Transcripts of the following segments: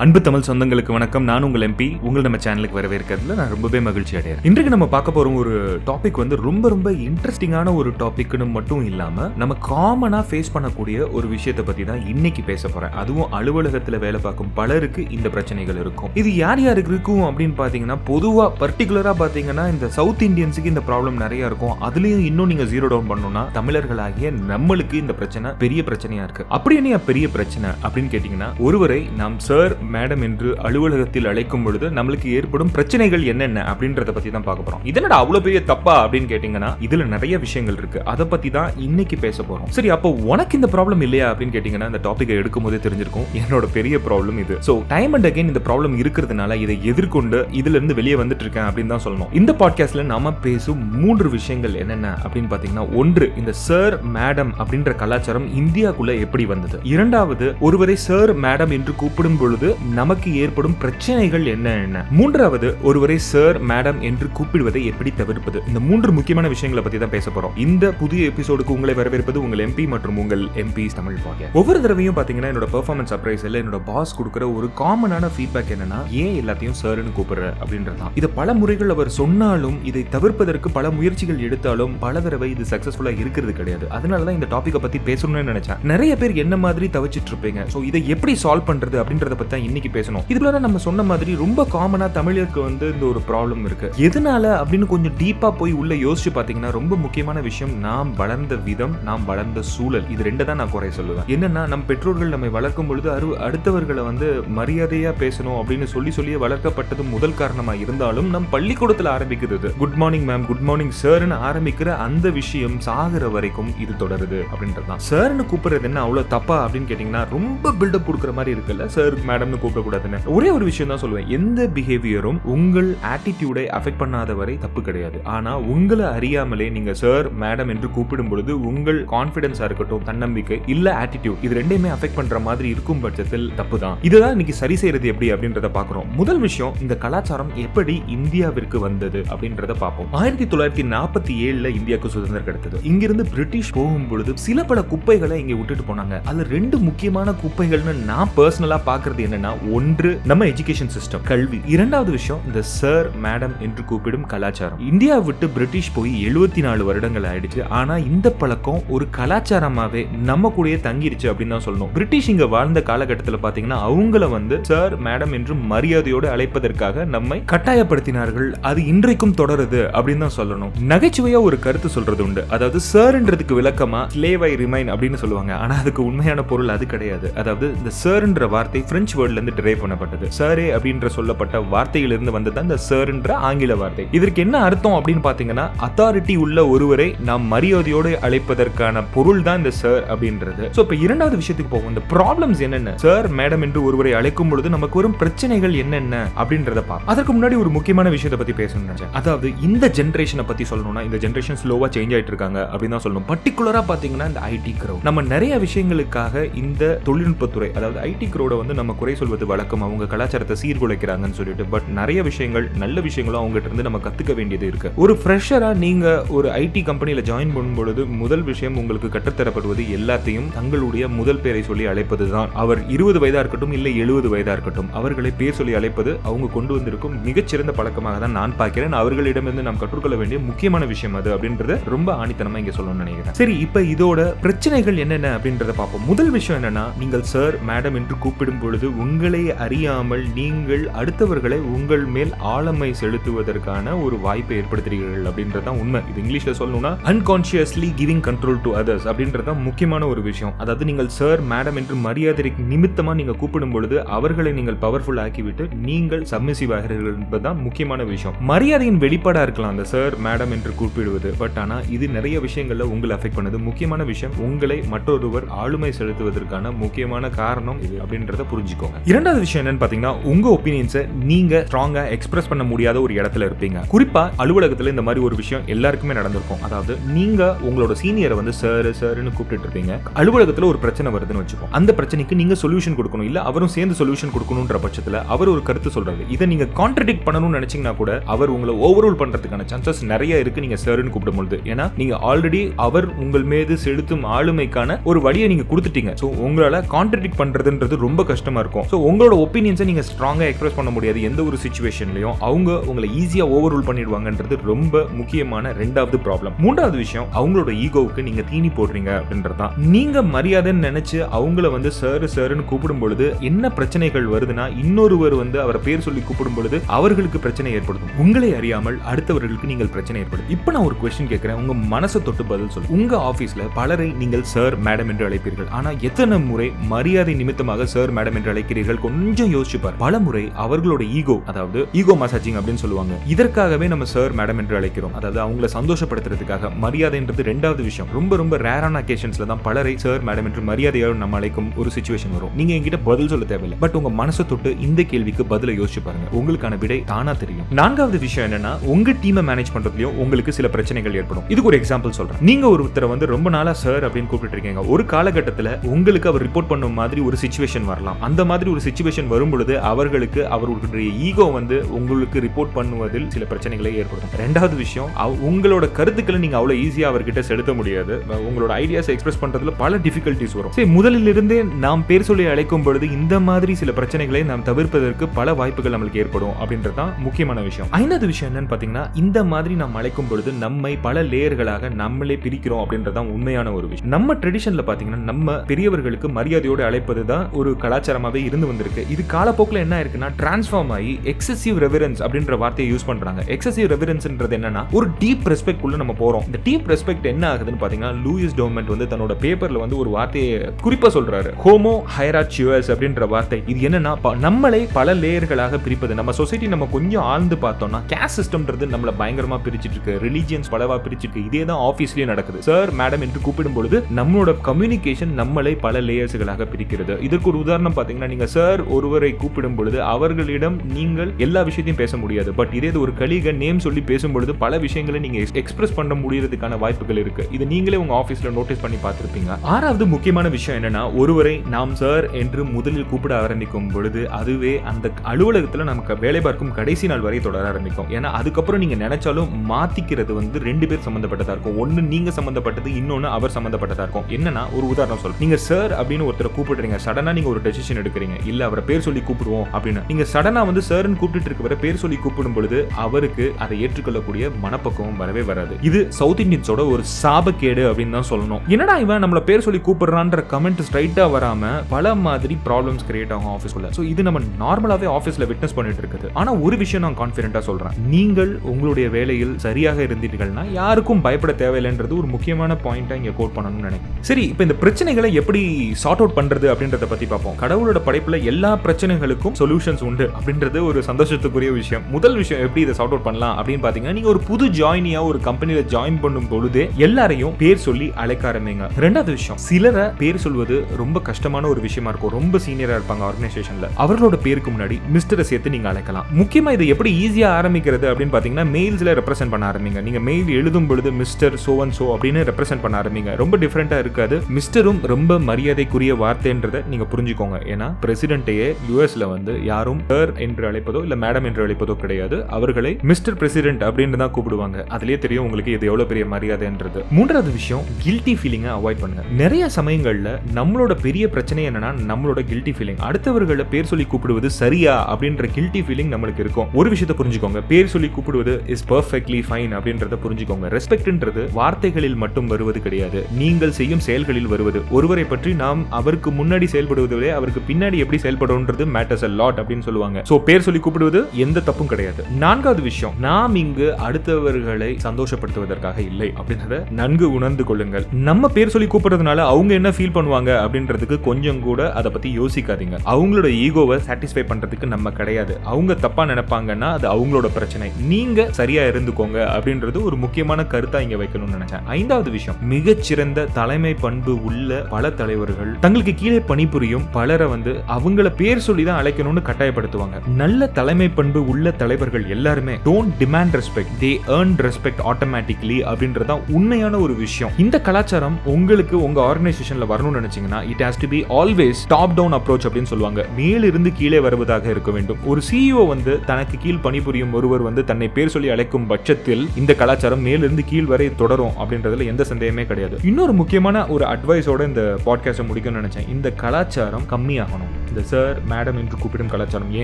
அன்பு தமிழ் சொந்தங்களுக்கு வணக்கம். நான் உங்கள் எம்பி உங்களை நம்ம சேனலுக்கு வரவேற்கிறதுல நான் ரொம்பவே மகிழ்ச்சி அடைகிறேன். இன்றைக்கு நம்ம பார்க்க போகிற ஒரு டாபிக் வந்து ரொம்ப ரொம்ப இன்ட்ரெஸ்டிங்கான ஒரு டாபிக்னு மட்டும் இல்லாமல் நம்ம காமனாக ஃபேஸ் பண்ணக்கூடிய ஒரு விஷயத்தை பற்றி தான் இன்னைக்கு பேச போகிறேன் அதுவும் அலுவலகத்தில் வேலை பார்க்கும் பலருக்கு இந்த பிரச்சனைகள் இருக்கும். இது யார் யாருக்கு இருக்கும் அப்படின்னு பார்த்தீங்கன்னா பொதுவாக பர்டிகுலராக பார்த்தீங்கன்னா இந்த சவுத் இந்தியன்ஸுக்கு இந்த ப்ராப்ளம் நிறையா இருக்கும். அதுலேயும் இன்னும் நீங்கள் ஜீரோ டவுன் பண்ணணும்னா தமிழர்களாகிய நம்மளுக்கு இந்த பிரச்சனை பெரிய பிரச்சனையாக இருக்குது அப்படி என்ன பெரிய பிரச்சனை அப்படின்னு கேட்டிங்கன்னா ஒருவரை நாம் சார் மேடம் என்று அலுவலகத்தில் அழைக்கும் பொழுது நம்மளுக்கு ஏற்படும் பிரச்சனைகள் என்னென்ன அப்படின்றத பத்தி தான் பார்க்க போறோம். இதனோட அவ்வளவு பெரிய தப்பா அப்படின்னு கேட்டீங்கன்னா இதுல நிறைய விஷயங்கள் இருக்கு. அதை பத்தி தான் இன்னைக்கு பேச போறோம். சரி அப்போ உனக்கு இந்த ப்ராப்ளம் இல்லையா அப்படின்னு கேட்டீங்கன்னா இந்த டாப்பிக்கை எடுக்கும் போதே தெரிஞ்சிருக்கும். என்னோட பெரிய ப்ராப்ளம் இது. ஸோ டைம் அண்ட் அகைன் இந்த ப்ராப்ளம் இருக்கிறதுனால இதை எதிர்கொண்டு இதுல இருந்து வெளியே வந்துட்டு இருக்கேன் அப்படின்னு தான் சொல்லணும். இந்த பாட்காஸ்ட்ல நாம பேசும் மூன்று விஷயங்கள் என்னென்ன அப்படின்னு பாத்தீங்கன்னா ஒன்று இந்த சார் மேடம் அப்படின்ற கலாச்சாரம் இந்தியாக்குள்ள எப்படி வந்தது? இரண்டாவது ஒருவரை சார் மேடம் என்று கூப்பிடும் பொழுது நமக்கு ஏற்படும் பிரச்சனைகள் என்னென்ன மூன்றாவது ஒருவரை சார் மேடம் என்று கூப்பிடுவதை எப்படி தவிர்ப்பது? இந்த மூன்று முக்கியமான விஷயங்களை பத்தி தான் பேச போறோம். இந்த புதிய எபிசோடுக்கு உங்களை வரவேற்பது உங்கள் எம்பி மற்றும் உங்கள் எம்பி தமிழ் பாக்க ஒவ்வொரு தடவையும் பாத்தீங்கன்னா என்னோட பெர்ஃபார்மன்ஸ் சர்ப்ரைஸ் இல்ல என்னோட பாஸ் கொடுக்குற ஒரு காமனான ஃபீட்பேக் என்னன்னா ஏன் எல்லாத்தையும் சார்னு கூப்பிடுற அப்படின்றதான் இதை பல முறைகள் அவர் சொன்னாலும் இதை தவிர்ப்பதற்கு பல முயற்சிகள் எடுத்தாலும் பல தடவை இது சக்சஸ்ஃபுல்லா இருக்கிறது கிடையாது. அதனால தான் இந்த டாபிக்கை பத்தி பேசணும்னு நினைச்சேன். நிறைய பேர் என்ன மாதிரி தவிச்சிட்டு இருப்பீங்க? ஸோ இதை எப்படி சால்வ் பண்றது அப்படின்றத பத்தி தான் இன்னைக்கு பேசணும். இதுல நம்ம சொன்ன மாதிரி ரொம்ப காமனா தமிழருக்கு வந்து இந்த ஒரு ப்ராப்ளம் இருக்கு. எதனால அப்படின்னு கொஞ்சம் டீப்பா போய் உள்ள யோசிச்சு பாத்தீங்கன்னா ரொம்ப முக்கியமான விஷயம் நாம் வளர்ந்த விதம் நாம் வளர்ந்த சூழல். இது ரெண்டு தான் நான் குறை சொல்லுவேன். என்னன்னா நம் பெற்றோர்கள் நம்மை வளர்க்கும் பொழுது அரு அடுத்தவர்களை வந்து மரியாதையா பேசணும் அப்படின்னு சொல்லி சொல்லி வளர்க்கப்பட்டது முதல் காரணமா இருந்தாலும் நம் பள்ளிக்கூடத்தில் ஆரம்பிக்கிறது. Good morning ma'am good morning சார்னு ஆரம்பிக்கிற அந்த விஷயம் சாகிற வரைக்கும் இது தொடருது அப்படின்றது தான் சார்னு கூப்பிடுறது என்ன அவ்வளவு தப்பா அப்படின்னு கேட்டீங்கன்னா ரொம்ப பில்டப் கொடுக்குற மாதிரி இருக்குல்ல சார் மேடம் மேடம்னு கூப்பிடக்கூடாதுன்னு. ஒரே ஒரு விஷயம் தான் சொல்லுவேன். எந்த பிஹேவியரும் உங்கள் ஆட்டிடியூடை அஃபெக்ட் பண்ணாத வரை தப்பு கிடையாது. ஆனா உங்களை அறியாமலே நீங்க சார் மேடம் என்று கூப்பிடும் பொழுது உங்கள் கான்பிடன்ஸா இருக்கட்டும் தன்னம்பிக்கை இல்ல ஆட்டிடியூட் இது ரெண்டையுமே அஃபெக்ட் பண்ற மாதிரி இருக்கும் பட்சத்தில் தப்பு தான். இதுதான் இன்னைக்கு சரி செய்யறது எப்படி அப்படின்றத பாக்குறோம். முதல் விஷயம் இந்த கலாச்சாரம் எப்படி இந்தியாவிற்கு வந்தது அப்படின்றத பார்ப்போம் ஆயிரத்தி தொள்ளாயிரத்தி நாற்பத்தி ஏழுல இந்தியாவுக்கு சுதந்திரம் கிடைத்தது. இங்கிருந்து பிரிட்டிஷ் போகும் பொழுது சில பல குப்பைகளை இங்க விட்டுட்டு போனாங்க. அதுல ரெண்டு முக்கியமான குப்பைகள்னு நான் பர்சனலா பாக்குறது என்னன்னா ஒன்று நம்ம எஜுகேஷன் சிஸ்டம் கல்வி. இரண்டாவது விஷயம் இந்த சார் மேடம் என்று கூப்பிடும் கலாச்சாரம். இந்தியா விட்டு பிரிட்டிஷ் போய் எழுபத்தி நாலு வருடங்கள் ஆயிடுச்சு. ஆனா இந்த பழக்கம் ஒரு கலாச்சாரமாவே நம்ம கூடயே தங்கிருச்சு அப்படின்னு தான் சொல்லணும். பிரிட்டிஷ் இங்க வாழ்ந்த காலகட்டத்தில் பாத்தீங்கன்னா அவங்கள வந்து சார் மேடம் என்று மரியாதையோடு அழைப்பதற்காக நம்மை கட்டாயப்படுத்தினார்கள். அது இன்றைக்கும் தொடருது அப்படின்னு தான் சொல்லணும். நகைச்சுவையா ஒரு கருத்து சொல்றது உண்டு. அதாவது சார்ன்றதுக்கு விளக்கமா ஸ்லேவ் ஐ ரிமைன் அப்படின்னு சொல்லுவாங்க. ஆனா அதுக்கு உண்மையான பொருள் அது கிடையாது. அதாவது இந்த சார்ன்ற வார்த்தை பிரெஞ்சு வேர்டு இருந்து டிரைவ் பண்ணப்பட்டது. சாரே அப்படின்ற சொல்லப்பட்ட வார்த்தையிலிருந்து வந்தது அந்த சர்ன்ற ஆங்கில வார்த்தை. இதற்கு என்ன அர்த்தம் அப்படின்னு பாத்தீங்கன்னா அத்தாரிட்டி உள்ள ஒருவரை நாம் மரியாதையோடு அழைப்பதற்கான பொருள் தான் இந்த சார் அப்படின்றது. சோ இப்போ இரண்டாவது விஷயத்துக்கு போவோம். இந்த ப்ராப்ளம்ஸ் என்னென்ன? சார் மேடம் என்று ஒருவரை அழைக்கும் பொழுது நமக்கு வரும் பிரச்சனைகள் என்னென்ன? அப்படின்றத பார்ப்போம். அதற்கு முன்னாடி ஒரு முக்கியமான விஷயத்தை பத்தி பேசணும்னு நினைச்சேன். அதாவது இந்த ஜென்ரேஷனை பத்தி சொல்லணும்னா இந்த ஜென்ரேஷன் ஸ்லோவா சேஞ்ச் ஆயிட்டு இருக்காங்க அப்படின்னு தான் சொல்லணும். பர்டிகுலரா பாத்தீங்கன்னா இந்த ஐடி க்ரௌ நம்ம நிறைய விஷயங்களுக்காக இந்த தொழில்நுட்பத்துறை அதாவது ஐடி க்ரௌட வந்து நம்ம குறை சொல்வது வழக்கம். அவங்க கலாச்சாரத்தை சீர்குலைக்கிறாங்கன்னு சொல்லிட்டு பட் நிறைய விஷயங்கள் நல்ல விஷயங்களும் அவங்ககிட்ட இருந்து நம்ம கத்துக்க வேண்டியது இருக்கு. ஒரு ஃப்ரெஷரா நீங்க ஒரு ஐடி கம்பெனியில் ஜாயின் பண்ணும்பொழுது முதல் விஷயம் உங்களுக்கு கற்றுத்தரப்படுவது எல்லாத்தையும் தங்களுடைய முதல் பேரை சொல்லி அழைப்பது தான் அவர் இருபது வயதா இருக்கட்டும் இல்லை எழுபது வயதா இருக்கட்டும் அவர்களை பேர் சொல்லி அழைப்பது அவங்க கொண்டு வந்திருக்கும் மிகச்சிறந்த பழக்கமாக தான் நான் பார்க்கிறேன். அவர்களிடமிருந்து நாம் கற்றுக்கொள்ள வேண்டிய முக்கியமான விஷயம் அது அப்படின்றத ரொம்ப ஆணித்தனமா இங்க சொல்லணும்னு நினைக்கிறேன். சரி இப்ப இதோட பிரச்சனைகள் என்னென்ன அப்படின்றத பார்ப்போம். முதல் விஷயம் என்னன்னா நீங்கள் சார் மேடம் என்று கூப்பிடும் பொழுது உங்களை அறியாமல் நீங்கள் அடுத்தவர்களை உங்கள் மேல் ஆளுமை செலுத்துவதற்கான ஒரு வாய்ப்பை ஏற்படுத்துகிறீர்கள் அப்படின்றது தான் உண்மை. இது இங்கிலீஷ்ல சொல்லணும்னா unconsciously giving control to others அப்படின்றது தான் முக்கியமான ஒரு விஷயம். அதாவது நீங்கள் சார் மேடம் என்று மரியாதை நிமித்தமா நீங்க கூப்பிடும் பொழுது அவர்களை நீங்கள் பவர்ஃபுல் ஆக்கிவிட்டு நீங்கள் சப்மிசிவ் ஆகிறீர்கள் என்பதுதான் முக்கியமான விஷயம். மரியாதையின் வெளிப்பாடா இருக்கலாம் அந்த சார் மேடம் என்று கூப்பிடுவது. பட் ஆனா இது நிறைய விஷயங்கள்ல உங்களை அஃபெக்ட் பண்ணுது. முக்கியமான விஷயம் உங்களை மற்றொருவர் ஆளுமை செலுத்துவதற்கான முக்கியமான காரணம் இது அப்படின்றத புரிஞ்சுக்கோ வச்சுக்கோங்க இரண்டாவது விஷயம் என்னன்னு பாத்தீங்கன்னா உங்க ஒப்பீனியன்ஸை நீங்க ஸ்ட்ராங்கா எக்ஸ்பிரஸ் பண்ண முடியாத ஒரு இடத்துல இருப்பீங்க. குறிப்பா அலுவலகத்துல இந்த மாதிரி ஒரு விஷயம் எல்லாருக்குமே நடந்திருக்கும். அதாவது நீங்க உங்களோட சீனியரை வந்து சார் சார்னு கூப்பிட்டு இருப்பீங்க. அலுவலகத்துல ஒரு பிரச்சனை வருதுன்னு வச்சுக்கோம் அந்த பிரச்சனைக்கு நீங்க சொல்யூஷன் கொடுக்கணும். இல்ல அவரும் சேர்ந்து சொல்யூஷன் கொடுக்கணும்ன்ற பட்சத்துல அவர் ஒரு கருத்து சொல்றாரு. இதை நீங்க கான்ட்ரடிக்ட் பண்ணணும்னு நினைச்சீங்கன்னா கூட அவர் உங்களை ஓவரோல் பண்றதுக்கான சான்சஸ் நிறைய இருக்கு நீங்க சார்னு கூப்பிடும் பொழுது ஏன்னா நீங்க ஆல்ரெடி அவர் உங்கள் மீது செலுத்தும் ஆளுமைக்கான ஒரு வழியை நீங்க கொடுத்துட்டீங்க. ஸோ உங்களால கான்ட்ரடிக்ட் பண்றதுன்றது ரொம்ப கஷ்டமா இருக்கும். இருக்கும். ஸோ உங்களோட ஒப்பீனியன்ஸை நீங்கள் ஸ்ட்ராங்காக எக்ஸ்பிரஸ் பண்ண முடியாது எந்த ஒரு சுச்சுவேஷன்லையும் அவங்க உங்களை ஈஸியாக ஓவர் ரூல் பண்ணிடுவாங்கன்றது ரொம்ப முக்கியமான ரெண்டாவது ப்ராப்ளம் மூன்றாவது விஷயம் அவங்களோட ஈகோவுக்கு நீங்கள் தீனி போடுறீங்க அப்படின்றது தான் நீங்கள் மரியாதைன்னு நினச்சி அவங்கள வந்து சார் சார்னு கூப்பிடும் பொழுது என்ன பிரச்சனைகள் வருதுன்னா இன்னொருவர் வந்து அவரை பேர் சொல்லி கூப்பிடும் பொழுது அவர்களுக்கு பிரச்சனை ஏற்படுத்தும். உங்களை அறியாமல் அடுத்தவர்களுக்கு நீங்கள் பிரச்சனை ஏற்படும் இப்போ நான் ஒரு கொஸ்டின் கேட்குறேன். உங்க மனசை தொட்டு பதில் சொல்லு. உங்க ஆஃபீஸில் பலரை நீங்கள் சார் மேடம் என்று அழைப்பீர்கள். ஆனால் எத்தனை முறை மரியாதை நிமித்தமாக சார் மேடம் என்று நினைக்கிறீர்கள் கொஞ்சம் யோசிச்சு பல முறை அவர்களோட ஈகோ அதாவது ஈகோ மசாஜிங் அப்படின்னு சொல்லுவாங்க. இதற்காகவே நம்ம சார் மேடம் என்று அழைக்கிறோம். அதாவது அவங்கள சந்தோஷப்படுத்துறதுக்காக மரியாதைன்றது ரெண்டாவது விஷயம். ரொம்ப ரொம்ப ரேரான அக்கேஷன்ஸ்ல தான் பலரை சார் மேடம் என்று மரியாதையோடு நம்ம அழைக்கும் ஒரு சுச்சுவேஷன் வரும். நீங்க என்கிட்ட பதில் சொல்ல தேவையில்லை. பட் உங்க மனசை தொட்டு இந்த கேள்விக்கு பதில யோசிச்சு பாருங்க. உங்களுக்கான விடை தானா தெரியும். நான்காவது விஷயம் என்னன்னா உங்க டீமை மேனேஜ் பண்றதுலயும் உங்களுக்கு சில பிரச்சனைகள் ஏற்படும். இதுக்கு ஒரு எக்ஸாம்பிள் சொல்றேன். நீங்க ஒருத்தரை வந்து ரொம்ப நாளா சார் அப்படின்னு கூப்பிட்டு இருக்கீங்க. ஒரு காலகட்டத்தில் உங்களுக்கு அவர் ரிப்போர்ட் பண்ண மாதிரி ஒரு சுச்சுவேஷன் வரலாம். அந்த மாதிரி ஒரு சுச்சுவேஷன் வரும் பொழுது அவர்களுக்கு அவர்களுடைய ஈகோ வந்து உங்களுக்கு ரிப்போர்ட் பண்ணுவதில் சில பிரச்சனைகளை ஏற்படும் ரெண்டாவது விஷயம் உங்களோட கருத்துக்களை நீங்க அவ்வளவு ஈஸியா அவர்கிட்ட செலுத்த முடியாது. உங்களோட ஐடியாஸ் எக்ஸ்பிரஸ் பண்றதுல பல டிஃபிகல்ட்டிஸ் வரும். சரி முதலில் இருந்தே நாம் பேர் சொல்லி அழைக்கும் பொழுது இந்த மாதிரி சில பிரச்சனைகளை நாம் தவிர்ப்பதற்கு பல வாய்ப்புகள் நம்மளுக்கு ஏற்படும் அப்படின்றது தான் முக்கியமான விஷயம். ஐந்தாவது விஷயம் என்னன்னு பாத்தீங்கன்னா இந்த மாதிரி நாம் அழைக்கும் பொழுது நம்மை பல லேயர்களாக நம்மளே பிரிக்கிறோம் அப்படின்றது தான் உண்மையான ஒரு விஷயம். நம்ம ட்ரெடிஷன்ல பாத்தீங்கன்னா நம்ம பெரியவர்களுக்கு மரியாதையோடு அழைப்பது தான் ஒரு கலாச்சாரமாவே இருந்து வந்திருக்கு. இது காலப்போக்கில் என்ன இருக்குன்னா டிரான்ஸ்ஃபார்ம் ஆகி எக்ஸசிவ் ரெவரன்ஸ் அப்படின்ற வார்த்தையை யூஸ் பண்றாங்க. எக்ஸசிவ் ரெவரன்ஸ்ன்றது என்னன்னா ஒரு டீப் ரெஸ்பெக்ட் உள்ள நம்ம போறோம். இந்த டீப் ரெஸ்பெக்ட் என்ன ஆகுதுன்னு பாத்தீங்கன்னா லூயிஸ் டோமெண்ட் வந்து தன்னோட பேப்பர்ல வந்து ஒரு வார்த்தையை குறிப்பா சொல்றாரு. ஹோமோ ஹைராச்சியஸ் அப்படின்ற வார்த்தை. இது என்னன்னா நம்மளே நம்மளை பல லேயர்களாக பிரிப்பது. நம்ம சொசைட்டி நம்ம கொஞ்சம் ஆழ்ந்து பார்த்தோம்னா கேஸ் சிஸ்டம்ன்றது நம்மள பயங்கரமா பிரிச்சிட்டு இருக்கு ரிலீஜியன்ஸ் பலவா பிரிச்சிட்டு இருக்கு இதே தான் ஆஃபீஸ்லயும் நடக்குது. சார் மேடம் என்று கூப்பிடும் பொழுது நம்மளோட கம்யூனிகேஷன் நம்மளை பல லேயர்ஸ்களாக பிரிக்கிறது. இதற்கு ஒரு உதாரணம் பாத்தீங்கன்னா நீங்க சார் ஒருவரை கூப்பிடும் பொழுது அவர்களிடம் நீங்கள் எல்லா விஷயத்தையும் பேச முடியாது. பட் இதே இது ஒரு கலிக நேம் சொல்லி பேசும் பொழுது பல விஷயங்களை நீங்க எக்ஸ்பிரஸ் பண்ண முடியறதுக்கான வாய்ப்புகள் இருக்கு. இது நீங்களே உங்க ஆஃபீஸில் நோட்டீஸ் பண்ணி பார்த்துருப்பீங்க. ஆறாவது முக்கியமான விஷயம் என்னன்னா ஒருவரை நாம் சார் என்று முதலில் கூப்பிட ஆரம்பிக்கும் பொழுது அதுவே அந்த அலுவலகத்தில் நமக்கு வேலை பார்க்கும் கடைசி நாள் வரை தொடர ஆரம்பிக்கும். ஏன்னா அதுக்கப்புறம் நீங்க நினைச்சாலும் மாத்திக்கிறது வந்து ரெண்டு பேர் சம்மந்தப்பட்டதாக இருக்கும். ஒன்னு நீங்க சம்மந்தப்பட்டது இன்னொன்னு அவர் சம்மந்தப்பட்டதாக இருக்கும். என்னன்னா ஒரு உதாரணம் சொல்றேன். நீங்க சார் அப்படின்னு ஒருத்தரை கூப்பிடுறீங்க. சடனா நீங்க ஒரு டெசிஷன் எடுக்கிறீங்க. இல்ல அவரை பேர் சொல்லி கூப்பிடுவோம் அப்படின்னு. நீங்க சடனா வந்து சார்னு கூப்பிட்டு இருக்கவரை பேர் சொல்லி கூப்பிடும் பொழுது அவருக்கு அதை ஏற்றுக்கொள்ளக்கூடிய மனப்பக்குவம் வரவே வராது. இது சவுத் இண்டியன்ஸோட ஒரு சாபக்கேடு அப்படின்னு தான் சொல்லணும். என்னடா இவன் நம்மள பேர் சொல்லி கூப்பிடுறான்ற கமெண்ட் ஸ்ட்ரைட்டா வராம பல மாதிரி ப்ராப்ளம்ஸ் கிரியேட் ஆகும் ஆஃபீஸ்க்குள்ள ஸோ இது நம்ம நார்மலாவே ஆஃபீஸ்ல விட்னஸ் பண்ணிட்டு இருக்குது. ஆனா ஒரு விஷயம் நான் கான்ஃபிடென்ட்டா சொல்றேன். நீங்கள் உங்களுடைய வேலையில் சரியாக இருந்தீர்கள்னா யாருக்கும் பயப்பட தேவையில்லைன்றது ஒரு முக்கியமான பாயிண்டா இங்க கோட் பண்ணணும்னு நினைக்கிறேன். சரி இப்போ இந்த பிரச்சனைகளை எப்படி சார்ட் அவுட் பண்றது அப்படின்றத பத்தி பார்ப்போம். கடவுளோட படைப்புல எல்லா பிரச்சனைகளுக்கும் சொல்யூஷன்ஸ் உண்டு அப்படின்றது ஒரு சந்தோஷத்துக்குரிய விஷயம். முதல் விஷயம் எப்படி இதை சார்ட் அவுட் பண்ணலாம் அப்படின்னு பாத்தீங்கன்னா நீங்க ஒரு புது ஜாயினியா ஒரு கம்பெனியில் ஜாயின் பண்ணும் பொழுதே எல்லாரையும் பேர் சொல்லி அழைக்க ஆரம்பிங்க. ரெண்டாவது விஷயம் சிலரை பேர் சொல்வது ரொம்ப கஷ்டமான ஒரு விஷயமா இருக்கும். ரொம்ப சீனியரா இருப்பாங்க ஆர்கனைசேஷன்ல அவர்களோட பேருக்கு முன்னாடி மிஸ்டரை சேர்த்து நீங்க அழைக்கலாம். முக்கியமா இதை எப்படி ஈஸியா ஆரம்பிக்கிறது அப்படின்னு பாத்தீங்கன்னா மெயில்ஸ்ல ரெப்ரசென்ட் பண்ண ஆரம்பிங்க. நீங்க மெயில் எழுதும் பொழுது மிஸ்டர் சோ அண்ட் சோ அப்படின்னு ரெப்ரசென்ட் பண்ண ஆரம்பிங்க. ரொம்ப டிஃப்ரெண்டா இருக்காது. மிஸ்டரும் ரொம்ப மரியாதைக்குரிய வார்த்தைன்றதை நீங்க புரிஞ்சுக்கோங்க. ஏன்னா பிரசிடென்ட்டையே யூஎஸ்ல வந்து யாரும் சார் என்று அழைப்பதோ இல்ல மேடம் என்று அழைப்பதோ கிடையாது. அவர்களை மிஸ்டர் பிரசிடென்ட் அப்படின்னு தான் கூப்பிடுவாங்க. அதுலயே தெரியும் உங்களுக்கு இது எவ்வளவு பெரிய மரியாதைன்றது. மூன்றாவது விஷயம் கில்ட்டி ஃபீலிங்கை அவாய்ட் பண்ணுங்க. நிறைய சமயங்கள்ல நம்மளோட பெரிய பிரச்சனை என்னன்னா நம்மளோட கில்ட்டி ஃபீலிங் அடுத்தவர்களை பேர் சொல்லி கூப்பிடுவது சரியா அப்படின்ற கில்ட்டி ஃபீலிங் நம்மளுக்கு இருக்கும். ஒரு விஷயத்தை புரிஞ்சுக்கோங்க. பேர் சொல்லி கூப்பிடுவது இஸ் பர்ஃபெக்ட்லி ஃபைன் அப்படின்றத புரிஞ்சுக்கோங்க. ரெஸ்பெக்ட்ன்றது வார்த்தைகளில் மட்டும் வருவது கிடையாது. நீங்கள் செய்யும் செயல்களில் வருவது. ஒருவரை பற்றி நாம் அவருக்கு முன்னாடி செயல்படுவதை அவருக்கு பின்னாடி எப்படி செயல்படும்ன்றது மேட்டர்ஸ் லாட் அப்படின்னு சொல்லுவாங்க. ஸோ பேர் சொல்லி கூப்பிடுவது எந்த தப்பும் கிடையாது. நான்காவது விஷயம் நாம் இங்கு அடுத்தவர்களை சந்தோஷப்படுத்துவதற்காக இல்லை. அப்படின்றத நன்கு உணர்ந்து கொள்ளுங்கள். நம்ம பேர் சொல்லி கூப்பிடுறதுனால அவங்க என்ன ஃபீல் பண்ணுவாங்க அப்படின்றதுக்கு கொஞ்சம் கூட அதை பத்தி யோசிக்காதீங்க. அவங்களோட ஈகோவை சாட்டிஸ்ஃபை பண்றதுக்கு நம்ம கிடையாது. அவங்க தப்பா நினைப்பாங்கன்னா அது அவங்களோட பிரச்சனை. நீங்க சரியா இருந்துக்கோங்க அப்படின்றது ஒரு முக்கியமான கருத்தா இங்க வைக்கணும்னு நினைச்சேன். ஐந்தாவது விஷயம் மிகச்சிறந்த தலைமை பண்பு உள்ள பல தலைவர்கள் தங்களுக்கு கீழே பணிபுரியும் பலரை வந்து அவங்கள பேர் சொல்லி தான் அழைக்கணும்னு கட்டாயப்படுத்துவாங்க. நல்ல தலைமை பண்பு உள்ள தலைவர்கள் எல்லாருமே don't demand respect they earn respect automatically அப்படின்றதான் உண்மையான ஒரு விஷயம். இந்த கலாச்சாரம் உங்களுக்கு உங்க ஆர்கனைசேஷன்ல வரணும்னு நினைச்சீங்கன்னா it has to be always top down approach அப்படின்னு சொல்லுவாங்க. மேலிருந்து கீழே வருவதாக இருக்க வேண்டும். ஒரு சிஇஓ வந்து தனக்கு கீழ் பணிபுரியும் ஒருவர் வந்து தன்னை பேர் சொல்லி அழைக்கும் பட்சத்தில் இந்த கலாச்சாரம் மேலிருந்து கீழ் வரை தொடரும் அப்படின்றதுல எந்த சந்தேகமே கிடையாது. இன்னொரு முக்கியமான ஒரு அட்வைஸோட இந்த பாட்காஸ்ட்டை முடிக்கணும்னு நினைச்சேன். இந்த கலாச்சாரம் கம்மியாகணும். இந்த சார் மேடம் என்று கூப்பிடும் கலாச்சாரம்.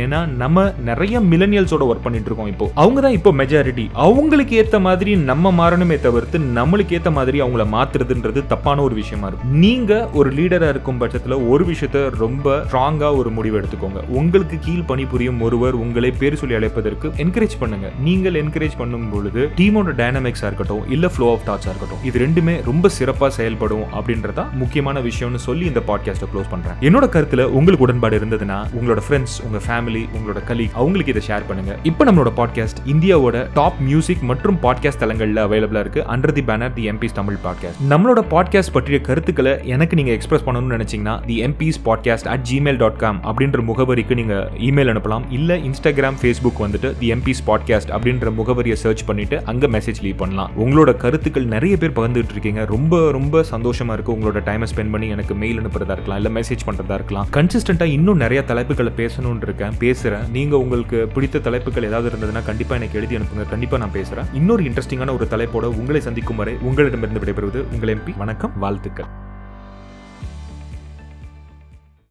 ஏன்னா நம்ம நிறைய மிலனியல்ஸோட ஒர்க் பண்ணிட்டு இருக்கோம் இப்போ. அவங்க தான் இப்போ மெஜாரிட்டி அவங்களுக்கு ஏற்ற மாதிரி நம்ம மாறணுமே தவிர்த்து நம்மளுக்கு ஏற்ற மாதிரி அவங்கள மாத்துறதுன்றது தப்பான ஒரு விஷயமா இருக்கும். நீங்க ஒரு லீடரா இருக்கும் பட்சத்தில் ஒரு விஷயத்த ரொம்ப ஸ்ட்ராங்கா ஒரு முடிவு எடுத்துக்கோங்க. உங்களுக்கு கீழ் பணிபுரியும் ஒருவர் உங்களை பேர் சொல்லி அழைப்பதற்கு என்கரேஜ் பண்ணுங்க. நீங்கள் என்கரேஜ் பண்ணும் பொழுது டீமோட டைனமிக்ஸா இருக்கட்டும் இல்ல ஃப்ளோ ஆஃப் தாட்ஸா இருக்கட்டும் இது ரெண்டுமே ரொம்ப சிறப்பா செயல்படும் அப்படின்றதா முக்கியமான விஷயம்னு சொல்லி இந்த பாட்காஸ்ட்டை க்ளோஸ் பண்றேன். என்னோட கருத்துல உங்களுக்கு உடன்பாடு இருந்ததுன்னா உங்களோட ஃப்ரெண்ட்ஸ் உங்க ஃபேமிலி உங்களோட கலீக் அவங்களுக்கு இதை ஷேர் பண்ணுங்க. இப்போ நம்மளோட பாட்காஸ்ட் இந்தியாவோட டாப் மியூசிக் மற்றும் பாட்காஸ்ட் தளங்களில் அவைலபிளா இருக்கு. Under the banner the MBs Tamil podcast நம்மளோட பாட்காஸ்ட் பற்றிய கருத்துக்களை எனக்கு நீங்க எக்ஸ்பிரஸ் பண்ணணும்னு நினைச்சீங்கன்னா the MBs podcast at gmail dot com அப்படின்ற முகவரிக்கு நீங்க இமெயில் அனுப்பலாம். இல்ல இன்ஸ்டாகிராம் ஃபேஸ்புக் வந்துட்டு தி எம்பிஸ் பாட்காஸ்ட் அப்படின்ற முகவரியை சர்ச் பண்ணிட்டு அங்க மெசேஜ் லீவ் பண்ணலாம். உங்களோட கருத்துக்கள் நிறைய பேர் பகிர்ந்துட்டு இருக்கீங்க. ரொம்ப ரொம்ப சந்தோஷமா இருக்கு. உங்களோட டைமை ஸ்பெண்ட் பண்ணி எனக்கு மெயில் அனுப்புறதா இருக்கலாம் இல்ல மெசேஜ் பண்றதா இருக்கலாம். கன்சிஸ்ட் கன்சிஸ்டன்டா இன்னும் நிறைய தலைப்புகளை பேசணும்னு இருக்கேன். பேசுகிறேன் நீங்கள் உங்களுக்கு பிடித்த தலைப்புகள் ஏதாவது இருந்ததுன்னா கண்டிப்பாக எனக்கு எழுதி அனுப்புங்க. கண்டிப்பாக நான் பேசுகிறேன் இன்னொரு இன்ட்ரெஸ்டிங்கான ஒரு தலைப்போட உங்களை சந்திக்கும் வரை உங்களிடமிருந்து விடைபெறுவது உங்கள் எம்பி வணக்கம் வாழ்த்துக்கள்.